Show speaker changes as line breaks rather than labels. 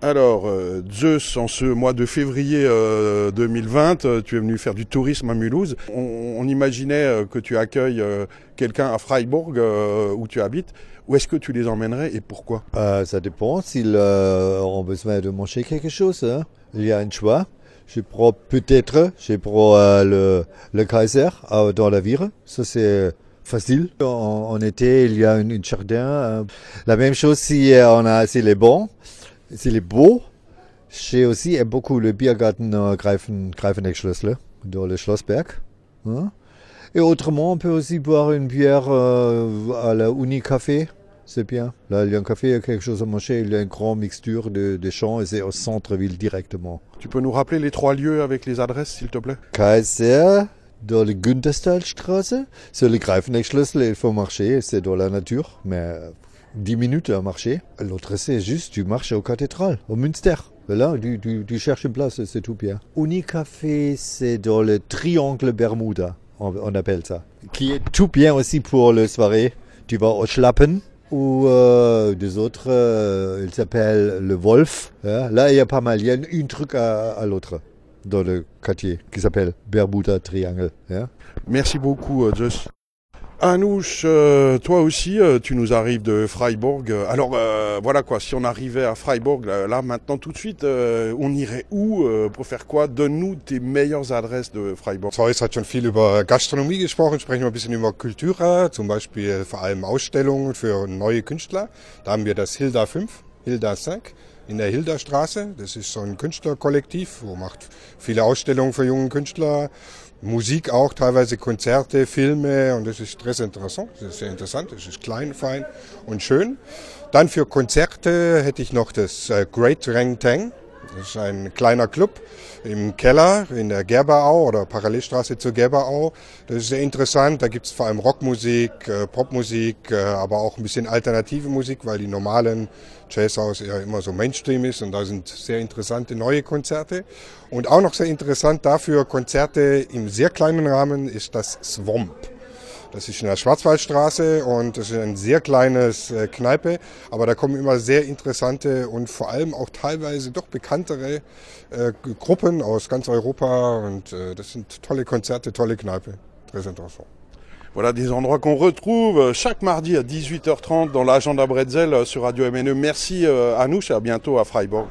Alors, euh, Zeus, en ce mois de février euh, 2020, euh, tu es venu faire du tourisme à Mulhouse. On, on imaginait euh, que tu accueilles euh, quelqu'un à Freiburg, où tu habites. Où est-ce que tu les emmènerais et pourquoi?
Ça dépend s'ils ont besoin de manger quelque chose. hein. Il y a un choix. Je prends peut-être, je prends le, le Kaiser dans la ville. Ça c'est facile. En, en été, il y a un, jardin. La même chose si on a s'il est bon, s'il est beau. J'ai aussi aime beaucoup le Biergarten euh, Greifen, Greifeneck-Schlössle dans le Schlossberg. hein. Et autrement, on peut aussi boire une bière euh, à la Uni Café. C'est bien. Là, il y a un café, il y a quelque chose à manger, il y a une grande mixture de, de champs et c'est au centre-ville directement.
Tu peux nous rappeler les trois lieux avec les adresses, s'il te plaît?
Kaiser, dans la Günterstallstraße, c'est le Greifeneck-Schlüssel, il faut marcher, c'est dans la nature, mais euh, 10 minutes à marcher. L'autre, c'est juste, tu marches au cathédrale, au Münster. Là, tu, tu, tu cherches une place, c'est tout bien. Unicafé, c'est dans le triangle Bermuda, on, appelle ça. Qui est tout bien aussi pour le soirée. Tu vas au Schlappen, ou euh, des autres, euh, il s'appelle le Wolf. hein. Là, il y a pas mal. Il y a une, truc à, l'autre dans le quartier qui s'appelle Bermuda Triangle. hein.
Merci beaucoup, euh, Zeus. Anouche, euh, toi aussi, euh, tu nous arrives de Freiburg. Euh, Alors euh, voilà quoi, si on arrivait à Freiburg, là, là, maintenant tout de suite, euh, on irait où euh, Pour faire quoi Donne-nous tes meilleures adresses de Freiburg.
Zeus hat schon viel über Gastronomie gesprochen, sprechen wir ein bisschen über Kultur, zum Beispiel vor allem Ausstellungen für neue Künstler. Da haben wir das Hilda 5, Hilda 5 in der Hilda-Straße. Das ist so ein Künstlerkollektiv, wo macht viele Ausstellungen für junge Künstler, Musik auch, teilweise Konzerte, Filme und das ist très interessant, das ist sehr interessant, das ist klein, fein und schön. Dann für Konzerte hätte ich noch das äh, Great Rang Tang. Das ist ein kleiner Club im Keller in der Gerberau oder Parallelstraße zur Gerberau. Das ist sehr interessant. Da gibt's vor allem Rockmusik, äh, Popmusik, äh, aber auch ein bisschen alternative Musik, weil die normalen Jazzhaus ja immer so Mainstream ist und da sind sehr interessante neue Konzerte. Und auch noch sehr interessant dafür Konzerte im sehr kleinen Rahmen ist das Swamp. Das ist in der Schwarzwaldstraße und das ist ein sehr kleines äh, Kneipe, aber da kommen immer sehr interessante und vor allem auch teilweise doch bekanntere äh, Gruppen aus ganz Europa und äh, das sind tolle Konzerte, tolle Kneipe. Très intéressant.
Voilà des endroits qu'on retrouve chaque mardi à 18h30 dans l'agenda Bretzel euh, sur Radio MNE. Merci euh, Anouche et à bientôt à Freiburg.